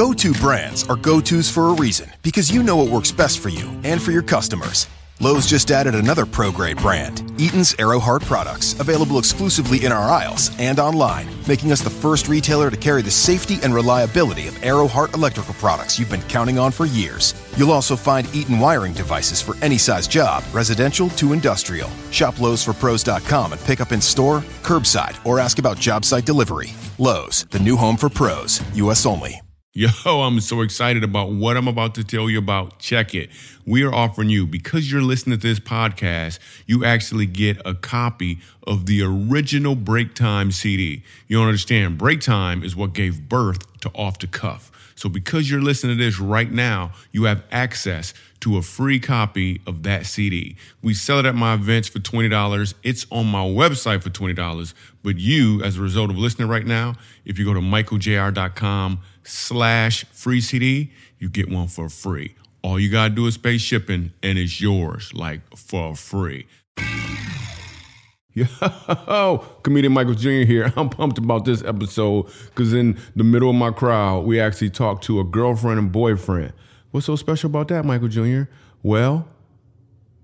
Go to brands are go tos for a reason because you know what works best for you and for your customers. Lowe's just added another pro grade brand, Eaton's Arrow Hart products, available exclusively in our aisles and online, making us the first retailer to carry the safety and reliability of Arrow Hart electrical products you've been counting on for years. You'll also find Eaton wiring devices for any size job, residential to industrial. Shop Lowe'sForPros.com and pick up in store, curbside, or ask about job site delivery. Lowe's, the new home for pros, U.S. only. Yo, I'm so excited about what I'm about to tell you about. Check it. We are offering you, because you're listening to this podcast, you actually get a copy of the original Break Time CD. You don't understand. Break Time is what gave birth to Off the Cuff. So, because you're listening to this right now, you have access to a free copy of that CD. We sell it at my events for $20. It's on my website for $20. But you, as a result of listening right now, if you go to michaeljr.com slash free CD, you get one for free. All you gotta do is pay shipping and it's yours, like for free. Yo, comedian Michael Jr. here. I'm pumped about this episode because in the middle of my crowd, we actually talked to a girlfriend and boyfriend. What's so special about that, Michael Jr.? Well,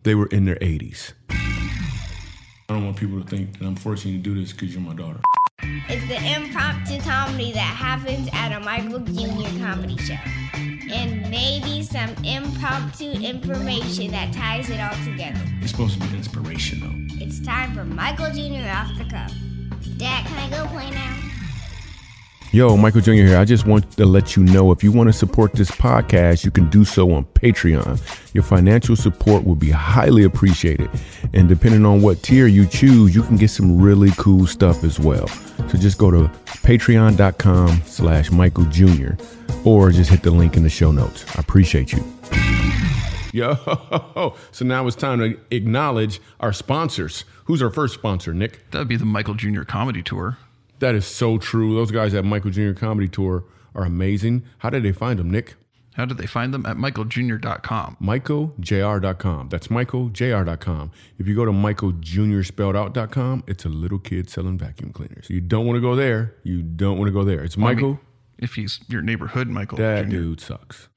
they were in their 80s. I don't want people to think that I'm forcing you to do this because you're my daughter. It's the impromptu comedy that happens at a Michael Jr. comedy show. And maybe some impromptu information that ties it all together. It's supposed to be inspirational. It's time for Michael Jr. off the cuff. Dad, can I go play now? Yo, Michael Jr. here. I just want to let you know if you want to support this podcast, you can do so on Patreon. Your financial support will be highly appreciated. And depending on what tier you choose, you can get some really cool stuff as well. So just go to patreon.com slash Michael Jr. or just hit the link in the show notes. I appreciate you. Yo, so now it's time to acknowledge our sponsors. Who's our first sponsor, Nick? That would be the Michael Jr. Comedy Tour. That is so true. Those guys at Michael Jr. Comedy Tour are amazing. How did they find them, Nick? How did they find them? At michaeljr.com. MichaelJR.com. That's MichaelJR.com. If you go to MichaelJr.spelledout.com, it's a little kid selling vacuum cleaners. You don't want to go there. You don't want to go there. It's Well, I Michael. mean, if he's your neighborhood Michael that Jr. dude sucks.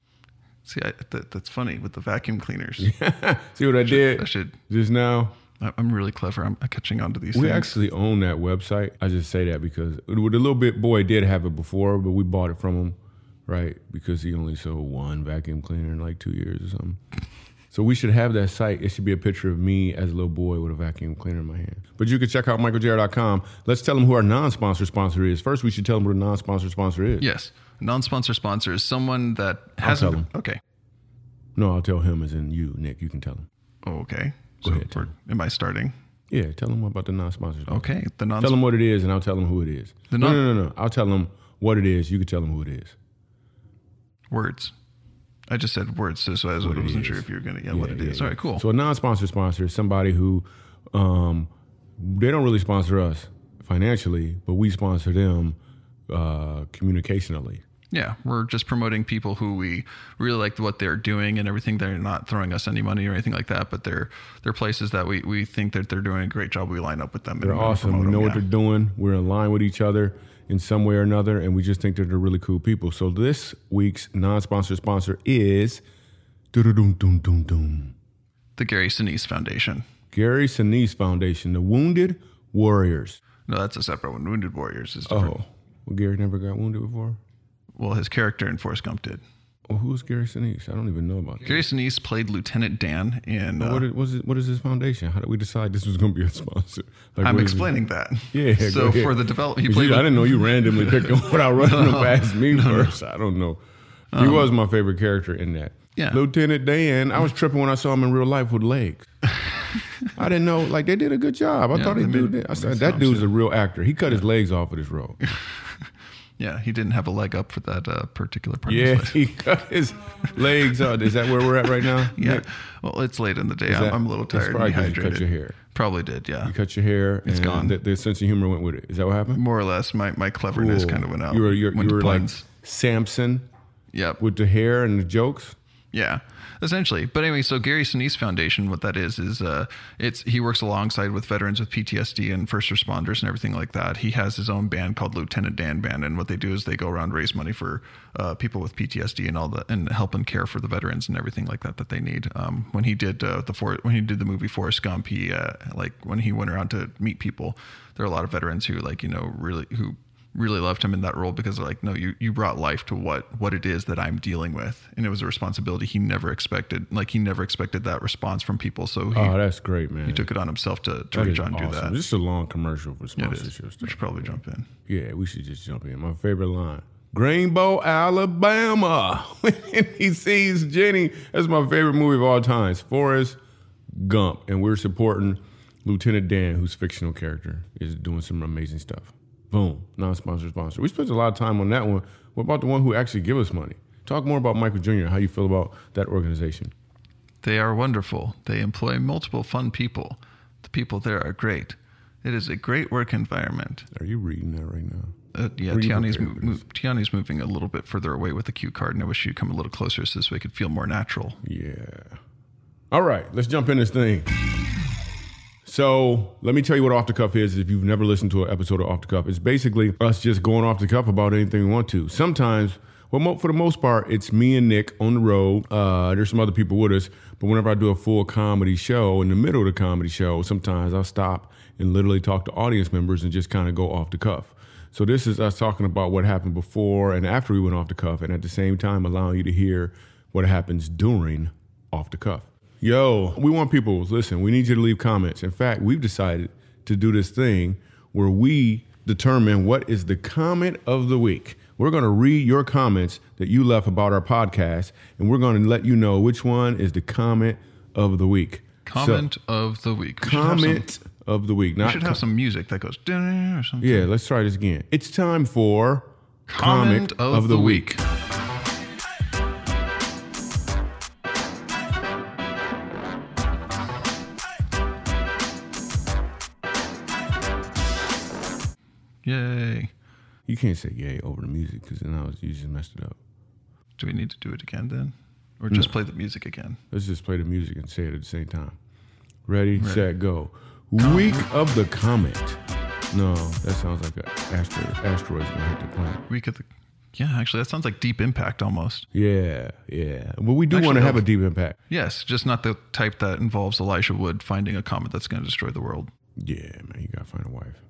See, I, that, that's funny with the vacuum cleaners. See what I did I should. just now? I- I'm really clever. I'm catching on to these things. We things. actually own that website. I just say that because the little bit boy did have it before, but we bought it from him, right? Because he only sold one vacuum cleaner in like two years or something. So we should have that site. It should be a picture of me as a little boy with a vacuum cleaner in my hand. But you can check out michaeljr.com. Let's tell them who our non-sponsor sponsor is. First, we should tell them who the non-sponsor sponsor is. yes. Non-sponsor sponsor is someone that hasn't. them. Okay. No, I'll tell him as in you, Nick. You can tell him. Okay. Go so ahead, am I starting? Yeah, tell them about the non-sponsor sponsor. Okay. The non. Tell them what it is, and I'll tell them who it is. The no, non- no, no, no. I'll tell them what it is. You can tell them who it is. words. I just said words, so, so I wasn't is. sure if you were going to get what it is. yeah, All yeah. right, cool. So a non-sponsor sponsor is somebody who um, they don't really sponsor us financially, but we sponsor them uh, communicationally. Yeah, we're just promoting people who we really like what they're doing and everything. They're not throwing us any money or anything like that, but they're they're places that we, we think that they're doing a great job. We line up with them. They're awesome. We know them, what yeah. they're doing. We're in line with each other in some way or another, and we just think that they're really cool people. So this week's non-sponsor sponsor is. The Gary Sinise Foundation. Gary Sinise Foundation, the Wounded Warriors. No, that's a separate one. Wounded Warriors is oh, different. Oh, well, Gary never got wounded before. Well, his character in Forrest Gump did. Well, who's Gary Sinise? I don't even know about that. Gary Sinise played Lieutenant Dan in. Uh, what, is, what, is, what is his foundation? How did we decide this was going to be a sponsor? Like, I'm what is it? explaining that. Yeah. So for the development, he played. you- I didn't know you randomly picked him without running him past me first. I don't know. he was my favorite character in that. Um, Yeah. Lieutenant Dan. I was tripping when I saw him in real life with legs. I didn't know. Like they did a good job. I Yeah, thought he they did. made- I said that dude's a real actor. He cut his legs off for this role. Yeah, he didn't have a leg up for that uh, particular part. Yeah, Of his he cut his legs out. Is that where we're at right now? Yeah. Nick? Well, it's late in the day. I'm, I'm a little tired. probably and 'cause you cut your hair. Probably did. Yeah. You cut your hair. It's and gone. The, the sense of humor went with it. Is that what happened? More or less, my, my cleverness Cool. kind of went out. You were, you're, went you were like. Samson Yep. with the hair and the jokes. Yeah, essentially. But anyway, so Gary Sinise Foundation, what that is, is uh, it's he works alongside with veterans with PTSD and first responders and everything like that. He has his own band called Lieutenant Dan Band, and what they do is they go around raise money for uh, people with PTSD and all the and help and care for the veterans and everything like that that they need. Um, when he did uh, the for, when he did the movie Forrest Gump, he uh, like when he went around to meet people, there are a lot of veterans who like you know really who really loved him in that role because they're like, no, you, you brought life to what what it is that I'm dealing with, and it was a responsibility he never expected. Like he never expected that response from people, so he, Oh, that's great, man. he took it on himself to, to That reach out and do that. This is a long commercial for Yeah, it is. sponsorship We should probably jump in. Yeah, we should just jump in. My favorite line. Greenbow, Alabama. When he sees Jenny. That's my favorite movie of all times. Forrest Gump. And we're supporting Lieutenant Dan, whose fictional character is doing some amazing stuff. Boom. Non-sponsor sponsor. We spent a lot of time on that one. What about the one who actually give us money? Talk more about Michael Jr. How you feel about that organization? They are wonderful. They employ multiple fun people. The people there are great. It is a great work environment. Are you reading that right now? Uh, yeah, Tiani's, mo- for mo- this? Tiani's moving a little bit further away with the cue card, and I wish you'd come a little closer so this way it could feel more natural. Yeah. All right, let's jump in this thing. So let me tell you what off the cuff is. If you've never listened to an episode of off the cuff, it's basically us just going off the cuff about anything we want to. Sometimes, well, for the most part, it's me and Nick on the road. Uh, there's some other people with us, but whenever I do a full comedy show, in the middle of the comedy show, sometimes I'll stop and literally talk to audience members and just kind of go off the cuff. So this is us talking about what happened before and after we went off the cuff, and at the same time allowing you to hear what happens during off the cuff. Yo, we want people, listen, we need you to leave comments. In fact, we've decided to do this thing where we determine what is the comment of the week. We're going to read your comments that you left about our podcast, and we're going to let you know which one is the comment of the week. So, Comment of the week. We should have some- comment of the week. We Not should com- have some music that goes or something. yeah, let's try this again. It's time for Comment of the week. Yay. You can't say yay over the music because then I was, you just messed it up. Do we need to do it again then? Or just play the music again? Let's just play the music and say it at the same time. Ready, set, go. Week of the comet. No, that sounds like an asteroid. Asteroid's gonna hit the planet. Week of the. Yeah, actually, that sounds like Deep Impact almost. Yeah, yeah. But we do Actually, want to have a deep impact. Yes, just not the type that involves Elijah Wood finding a comet that's going to destroy the world. Yeah, man, you gotta find a wife.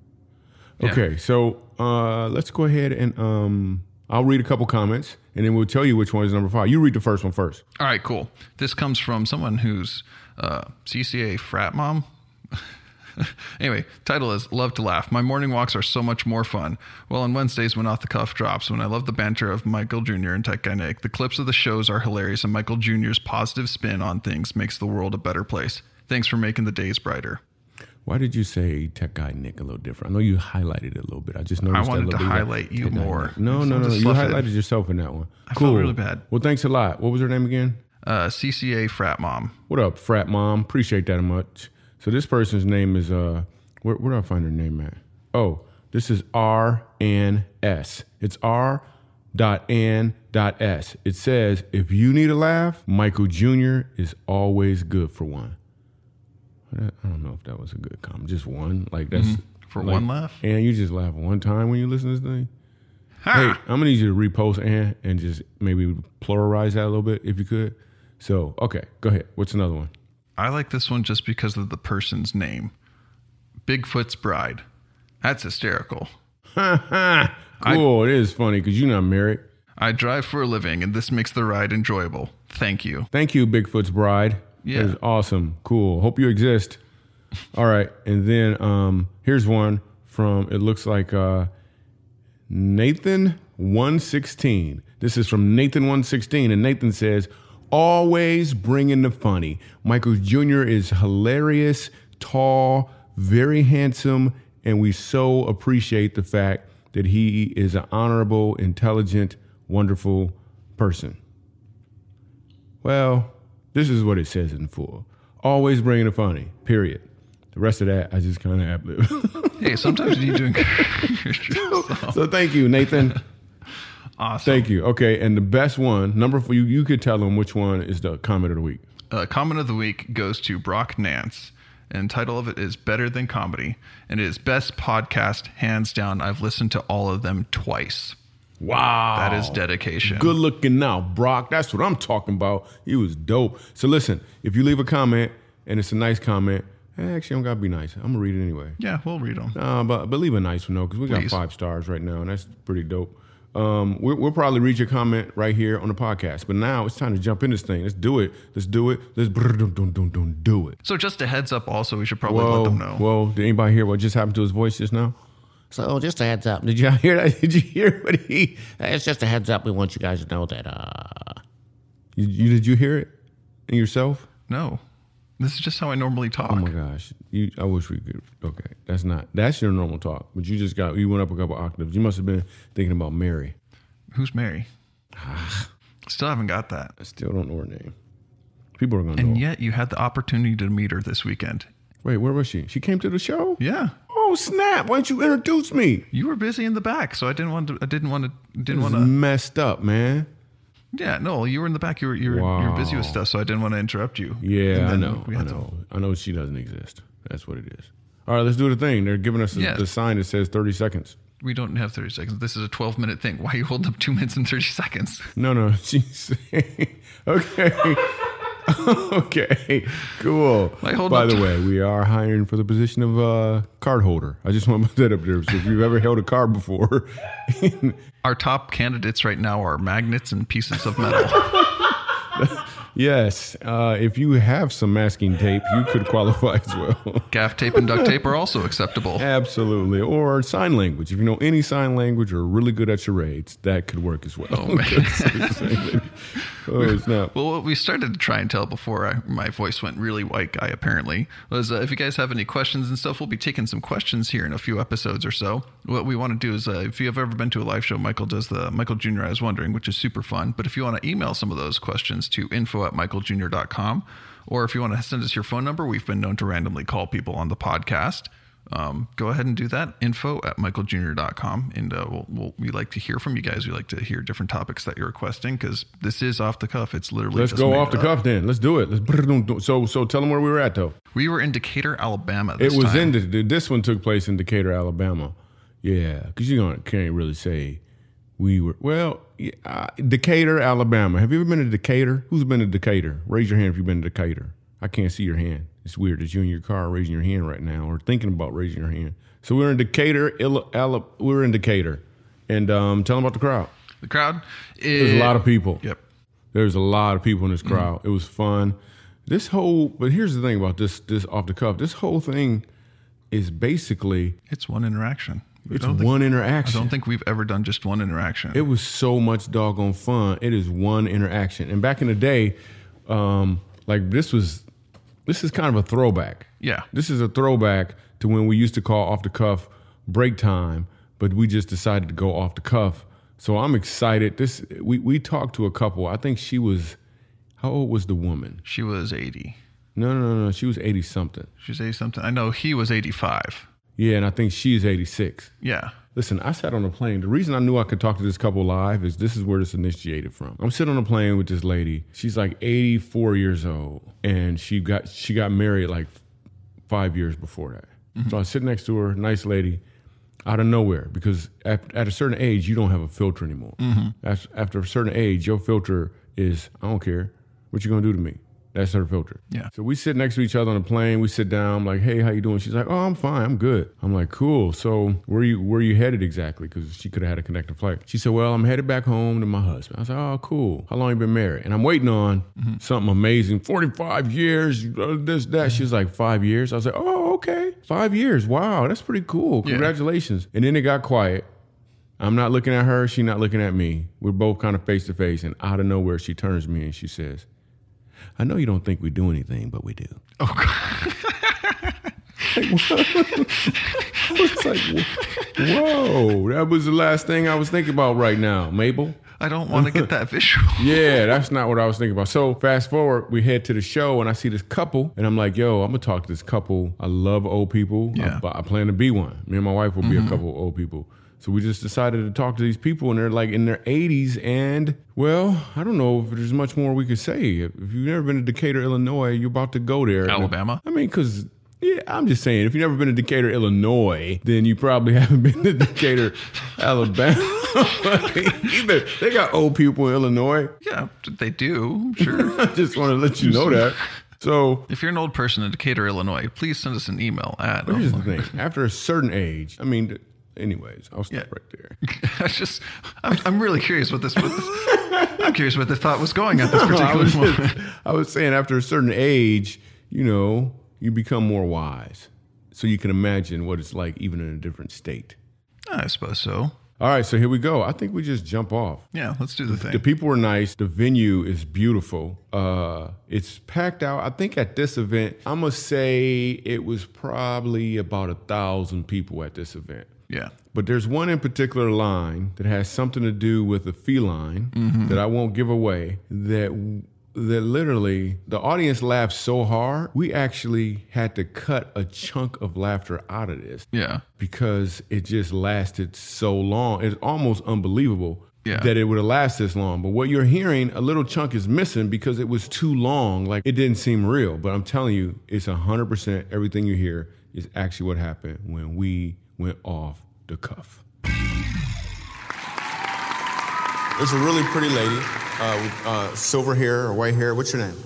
Yeah. Okay, so uh, let's go ahead and um, I'll read a couple comments and then we'll tell you which one is number five. You read the first one first. All right, cool. This comes from someone who's uh, CCA frat mom. anyway, title is Love to Laugh. My morning walks are so much more fun. Well, on Wednesdays when Off the Cuff drops, when I love the banter of Michael Jr. and Tech Guy Nick, the clips of the shows are hilarious, and Michael Jr.'s positive spin on things makes the world a better place. Thanks for making the days brighter. Why did you say tech guy Nick a little different? I know you highlighted it a little bit. I just noticed. I wanted little to highlight you more. Nick. No, no, no. You slough it. highlighted yourself in that one. I felt really bad. Well, thanks a lot. What was her name again? Uh, CCA frat mom. What up, frat mom? Appreciate that much. So this person's name is uh, where, where do I find her name at? Oh, this is R N S. It's R dot N dot S. It says if you need a laugh, Michael Jr. is always good for one. I don't know if that was a good comment. Just one, like that's Mm-hmm. For like- one laugh? And you just laugh one time when you listen to this thing. Hey, I'm gonna need you to repost and and just maybe pluralize that a little bit if you could. So okay, go ahead. What's another one? I like this one just because of the person's name Bigfoot's Bride. That's hysterical. cool. it is funny because you're not married. I drive for a living, and this makes the ride enjoyable. Thank you. Thank you, Bigfoot's bride. Yeah. Awesome. Cool. Hope you exist. All right. And then um, here's one from it looks like uh, Nathan 116. This is from Nathan 116. And Nathan says, always bringing the funny. Michael Jr. is hilarious, tall, very handsome, and we so appreciate the fact that he is an honorable, intelligent, wonderful person. Well, this is what it says in full. Always bringing the funny, period. The rest of that, I just kind of ad lib. Hey, sometimes you need to encourage yourself. so thank you, Nathan. Awesome. Thank you. Okay, and the best one, number four, you, you could tell them which one is the comment of the week. Uh, comment of the week goes to Brock Nance, and title of it is "Better Than Comedy," and it is best podcast hands down. I've listened to all of them twice. Wow. That is dedication. Good looking now, Brock. That's what I'm talking about. He was dope. So listen, if you leave a comment and it's a nice comment, eh, actually, I'm gonna be nice. I'm gonna read it anyway. Yeah, we'll read them. Uh, but but leave a nice one though, because we got Please. five stars right now, and that's pretty dope. Um, we we'll probably read your comment right here on the podcast. But now it's time to jump in this thing. Let's do it. Let's do it. Let's do it. So just a heads up. Also, we should probably Whoa, let them know. whoa! Did anybody hear what just happened to his voice just now? So just a heads up. Did you hear that? Did you hear what he? It's just a heads up. We want you guys to know that uh, You, you did you hear it in yourself? No, this is just how I normally talk. Oh my gosh! You, I wish we could. Okay, that's not that's your normal talk, but you just got you went up a couple octaves. You must have been thinking about Mary. Who's Mary? Still haven't got that. I still don't know her name. People are gonna And know. yet you had the opportunity to meet her this weekend. Wait, where was she? She came to the show. Yeah. Oh snap! Why don't you introduce me? You were busy in the back, so I didn't want to. I didn't want to. Didn't want to. messed up, man. Yeah, no, you were in the back. You were you were, you were busy with stuff, so I didn't want to interrupt you. Yeah, I know. I had to- know. I know she doesn't exist. That's what it is. All right, let's do the thing. They're giving us the- the sign that says 30 seconds. we don't have thirty seconds. This is a twelve minute thing. Why are you holding up two minutes and thirty seconds? No, no. She's okay. okay, cool. Like, hold By up the way, we are hiring for the position of uh, card holder. I just want to put that up there. So if you've ever held a card before, Our top candidates right now are magnets and pieces of metal. yes, uh, if you have some masking tape, you could qualify as well. Gaff tape and duct tape are also acceptable. Absolutely. Or sign language. If you know any sign language or are really good at charades, that could work as well. Oh, man. Oh, snap. Well, what we started to try and tell before I, my voice went really white guy, apparently, was uh, if you guys have any questions and stuff, we'll be taking some questions here in a few episodes or so. What we want to do is, uh, if you have ever been to a live show, Michael does the Michael Jr. I was wondering, which is super fun. But if you want to email some of those questions to info at michaeljr.com, or if you want to send us your phone number, we've been known to randomly call people on the podcast. Um, go ahead and do that. Info at michaeljr.com. And uh, we'll, we'll, we like to hear from you guys. We like to hear different topics that you're requesting because this is off the cuff. It's literally Let's go off the up. cuff then. Let's do it. Let's so so tell them where we were at though. We were in Decatur, Alabama. It This was time. in the, this one took place in Decatur, Alabama. Yeah, because you don't can't really say we were well yeah, uh, Decatur, Alabama. Have you ever been to Decatur? Who's been to Decatur? Raise your hand if you've been to Decatur. I can't see your hand. It's weird. It's you in your car raising your hand right now, or thinking about raising your hand. So we're in Decatur, Ill- we're in Decatur, and um, tell them about the crowd. the crowd. Is There's a lot of people. Yep. There's a lot of people in this crowd. It was fun. This whole, but here's the thing about this this off the cuff. This whole thing is basically It's one interaction. We it's don't think- one I don't think we've ever done just one interaction. it was so much doggone fun. It is one interaction. And back in the day, um, like this was this is kind of a throwback. Yeah. This is a throwback to when we used to call off the cuff break time, but we just decided to go off the cuff. So I'm excited. This we we talked to a couple. I think she was how old was the woman? she was 80. No, no, no, no. She was 80 something. She was 80 something. I know he was 85. Yeah, and I think she's 86. Yeah. Listen, I sat on a plane. The reason I knew I could talk to this couple live is this is where this initiated from. I'm sitting on a plane with this lady. She's like 84 years old, and she got she got married like five years before that. Mm-hmm. So I sit next to her, nice lady, out of nowhere because at, at a certain age you don't have a filter anymore. Mm-hmm. After, after a certain age, your filter is I don't care what you're gonna do to me. That's her filter. Yeah. So we sit next to each other on the plane. We sit down. I'm like, hey, how you doing? She's like, oh, I'm fine. I'm good. I'm like, cool. So where you where you headed exactly? Because she could have had a connecting flight. She said, well, I'm headed back home to my husband. I said, oh, cool. How long you been married? And I'm waiting on something amazing. 45 years. uh, This that. She's like five years. I was like, oh, okay. Five years. Wow, that's pretty cool. Yeah. Congratulations. And then it got quiet. I'm not looking at her. She's not looking at me. We're both kind of face to face. And out of nowhere, she turns me and she says, I know you don't think we do anything, but we do. Oh, God. It's like, whoa, that was the last thing I was thinking about right now, Mabel. I don't want to get that visual. Yeah, that's not what I was thinking about. So fast forward, we head to the show, and I see this couple, and I'm like, "Yo, I'm gonna talk to this couple. I love old people. Yeah. I, I plan to be one. Me and my wife will be a mm-hmm. couple of old people." So we just decided to talk to these people, and they're like in their 80s. And well, I don't know if there's much more we could say. If you've never been to Decatur, Illinois, you're about to go there. Alabama? I mean, because. Yeah, I'm just saying, if you've never been to Decatur, Illinois, then you probably haven't been to Decatur, Alabama. Either they got old people in Illinois. Yeah, they do. I'm sure. I just want to let you know that. So if you're an old person in Decatur, Illinois, please send us an email at. Here's the thing: after a certain age, I mean, anyways, I'll stop Yeah. right there. I was just, I'm, I'm really curious what this, what this. I'm curious what the thought was going at this I particular was, moment. just- I was saying, after a certain age, you know, you become more wise, so you can imagine what it's like, even in a different state. I suppose so. All right, so here we go. I think we just jump off. Yeah, let's do the thing. The people were nice. The venue is beautiful. Uh, it's packed out. I think at this event, I'm gonna say it was probably about a thousand people at this event. Yeah. But there's one in particular line that has something to do with a feline Mm-hmm. that I won't give away. That that literally the audience laughed so hard, we actually had to cut a chunk of laughter out of this Yeah. because it just lasted so long. It's almost unbelievable Yeah. that it would have lasted this long. But what you're hearing, a little chunk is missing because it was too long. Like it didn't seem real. But I'm telling you, it's 100% everything you hear is actually what happened when we went off the cuff. There's a really pretty lady uh, with uh, silver hair or white hair. What's your name?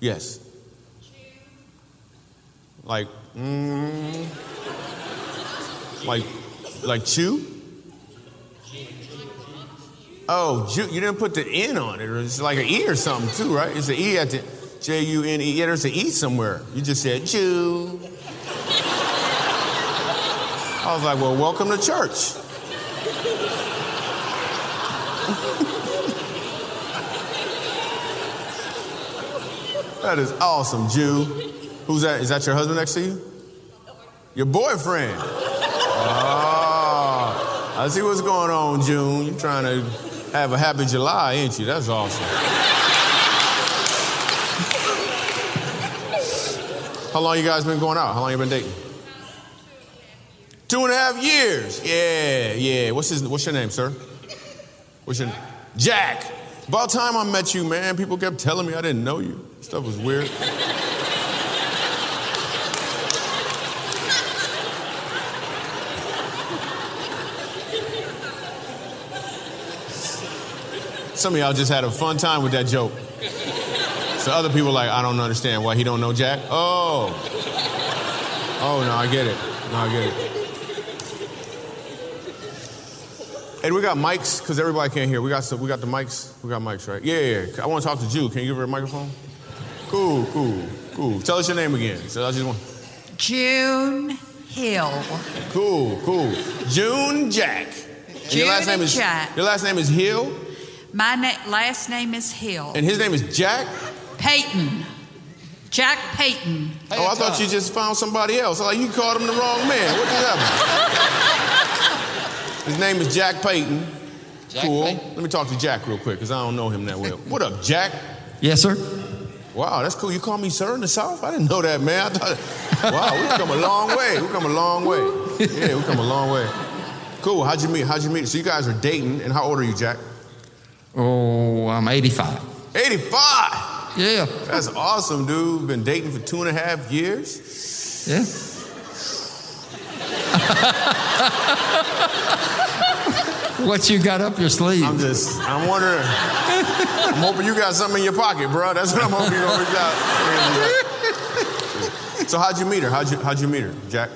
Yes. Like, mm, like, like Chew? Oh, you didn't put the N on it. or It's like an E or something too, right? It's an E at the J U N E. Yeah, there's an E somewhere. You just said Jew. I was like, well, welcome to church. That is awesome, Jew. Who's that? Is that your husband next to you? Your boyfriend. Oh, I see what's going on, June. You're trying to have a happy July, ain't you? That's awesome. How long you guys been going out? How long you been dating? Two and a half years. Yeah, yeah. What's his? What's your name, sir? What's your name? Jack? About time I met you, man. People kept telling me I didn't know you. Stuff was weird. Some of y'all just had a fun time with that joke. So other people like, I don't understand why he don't know Jack. Oh. Oh no, I get it. No, I get it. And we got mics because everybody can't hear. We got some, we got the mics. We got mics, right? Yeah, yeah. yeah. I want to talk to Jew. Can you give her a microphone? Cool, cool, cool. Tell us your name again. So I just want. June Hill. Cool, cool. June Jack. And your last name is Jack. Your last name is Hill, My na- last name is Hill. and his name is Jack. Peyton. Jack Peyton. Oh, I thought you just found somebody else. Like you called him the wrong man. What just happened? his name is Jack Payton. cool. Let me talk to Jack real quick because I don't know him that well. What up, Jack? Yes, sir. Wow, that's cool. You call me sir in the South? I didn't know that, man. I thought, wow, we've come a long way. We've come a long way. Yeah, we've come a long way. Cool. How'd you meet? How'd you meet? So you guys are dating, and how old are you, Jack? Oh, I'm 85. 85. Yeah, That's awesome, dude. Been dating for two and a half years. yeah. what you got up your sleeve? I'm just, I'm wondering. I'm hoping you got something in your pocket, bro. That's what I'm hoping you're gonna reach out. So how'd you meet her? How'd you, how'd you meet her, Jack?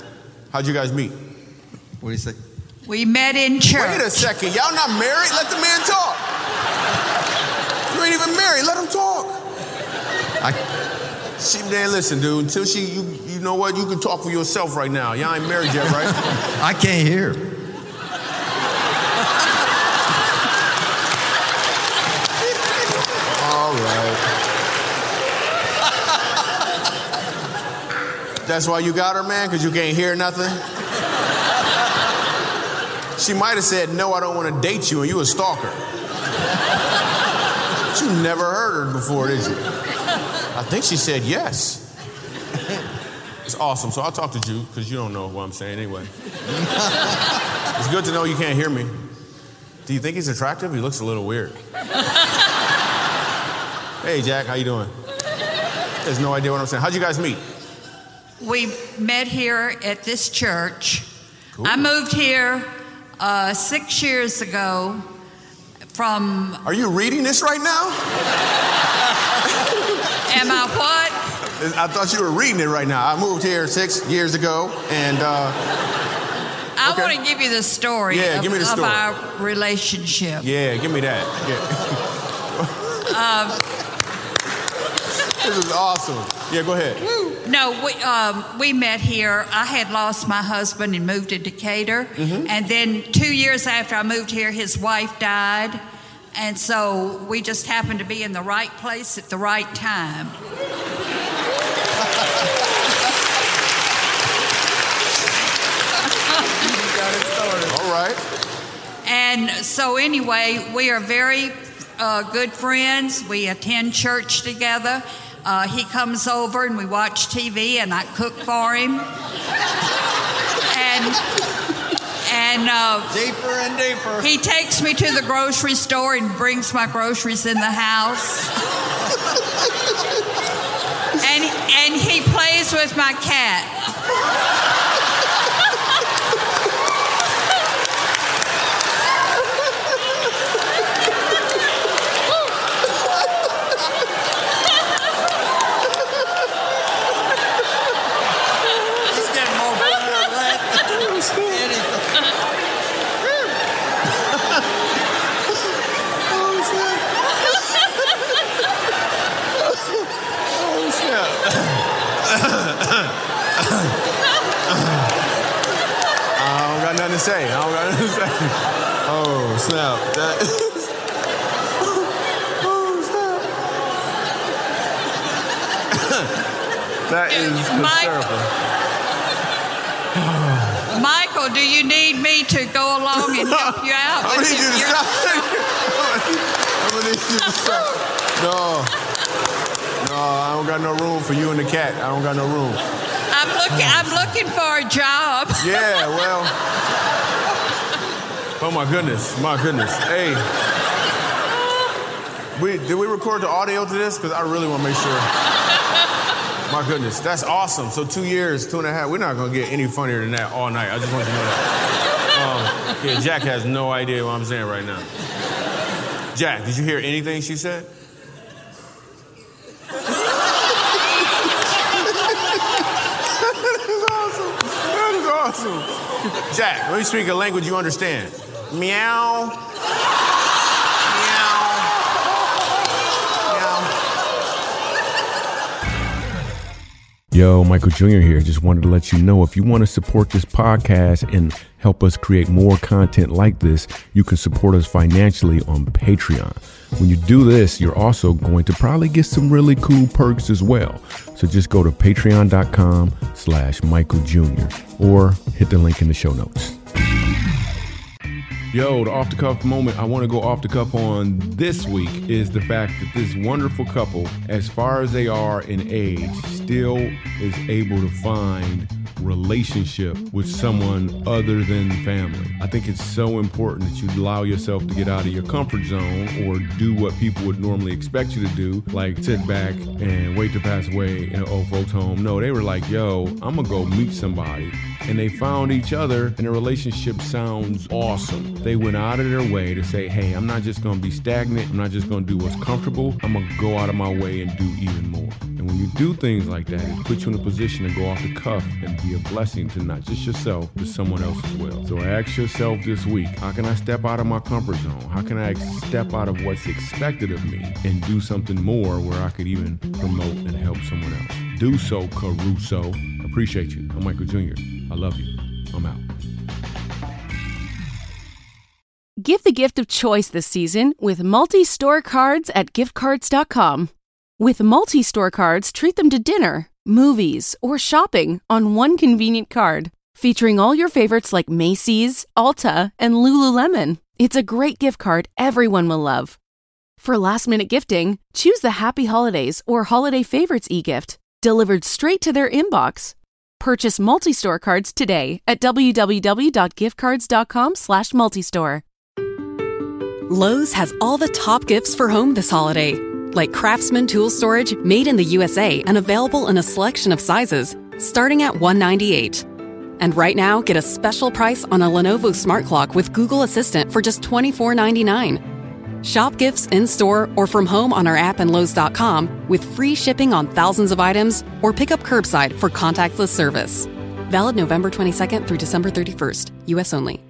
How'd you guys meet? what do you say? We met in church. Wait a second. Y'all not married? Let the man talk. You ain't even married. Let him talk. I, She, man, listen, dude. Until she, you, you know what? You can talk for yourself right now. Y'all ain't married yet, right? I can't hear. All right. That's why you got her, man, because you can't hear nothing? She might have said, No, I don't want to date you, and you a stalker. But you never heard her before, did you? I think she said yes. It's awesome. So I'll talk to you because you don't know what I'm saying anyway. It's good to know you can't hear me. Do you think he's attractive? He looks a little weird. hey, Jack, how you doing? There's no idea what I'm saying. How'd you guys meet? We met here at this church. I moved here uh, six years ago from. Are you reading this right now? Am I what? I thought you were reading it right now. I moved here six years ago, and uh, I Okay. want to give you the story, Yeah, of, give me the of story. our relationship. yeah, give me that. Yeah. this is awesome. Yeah, go ahead. No, we um, we met here. I had lost my husband and moved to Decatur, Mm-hmm. and then two years after I moved here, his wife died, and so we just happened to be in the right place at the right time. All right. And so, anyway, we are very uh, good friends. We attend church together. Uh, he comes over and we watch TV, and I cook for him. and and uh, Deeper and deeper. he takes me to the grocery store and brings my groceries in the house. and and he plays with my cat. He's getting more better at that. Anything. I don't got nothing to say. I don't got nothing to say. Oh, snap. That oh, snap. that is Mike- Michael, do you need me to go along and help you out? Gonna need you to stop. I'm gonna need you to stop. No. No, I don't got no room for you and the cat. I don't got no room. I'm looking. I'm looking for a job. Yeah, well. Oh my goodness, my goodness. Hey. We, did we record the audio to this? Because I really want to make sure. My goodness, that's awesome. So two years, two and a half. We're not gonna get any funnier than that all night. I just want you to know that. Um, yeah, Jack has no idea what I'm saying right now. Jack, did you hear anything she said? Jack, let me speak a language you understand. Meow. Yo, Michael Jr. here. Just wanted to let you know if you want to support this podcast and help us create more content like this, you can support us financially on Patreon. When you do this, you're also going to probably get some really cool perks as well. So just go to patreon.com slash Michael Jr. or hit the link in the show notes. Yo, the off the cuff moment I want to go off the cuff on this week is the fact that this wonderful couple, as far as they are in age, still is able to find relationship with someone other than family. I think it's so important that you allow yourself to get out of your comfort zone or do what people would normally expect you to do, like sit back and wait to pass away in an old folks home. No, they were like, yo, I'm gonna go meet somebody. And they found each other and the relationship sounds awesome. They went out of their way to say, hey, I'm not just gonna be stagnant, I'm not just gonna do what's comfortable, I'm gonna go out of my way and do even more. And when you do things like that, it puts you in a position to go off the cuff and be a blessing to not just yourself, but someone else as well. So ask yourself this week, how can I step out of my comfort zone? How can I step out of what's expected of me and do something more where I could even promote and help someone else? Do so, Caruso. Appreciate you. I'm Michael Jr. I love you. I'm out. Give the gift of choice this season with multi store cards at giftcards.com. With multi store cards, treat them to dinner, movies, or shopping on one convenient card. Featuring all your favorites like Macy's, Ulta, and Lululemon. It's a great gift card everyone will love. For last minute gifting, choose the Happy Holidays or Holiday Favorites e gift, delivered straight to their inbox. Purchase multi-store cards today at www.giftcards.com/multistore. Lowe's has all the top gifts for home this holiday, like Craftsman tool storage made in the USA and available in a selection of sizes, starting at 198. And right now, get a special price on a Lenovo Smart Clock with Google Assistant for just $24.99. Shop gifts in store or from home on our app and Lowe's.com with free shipping on thousands of items or pick up curbside for contactless service. Valid November 22nd through December 31st, U.S. only.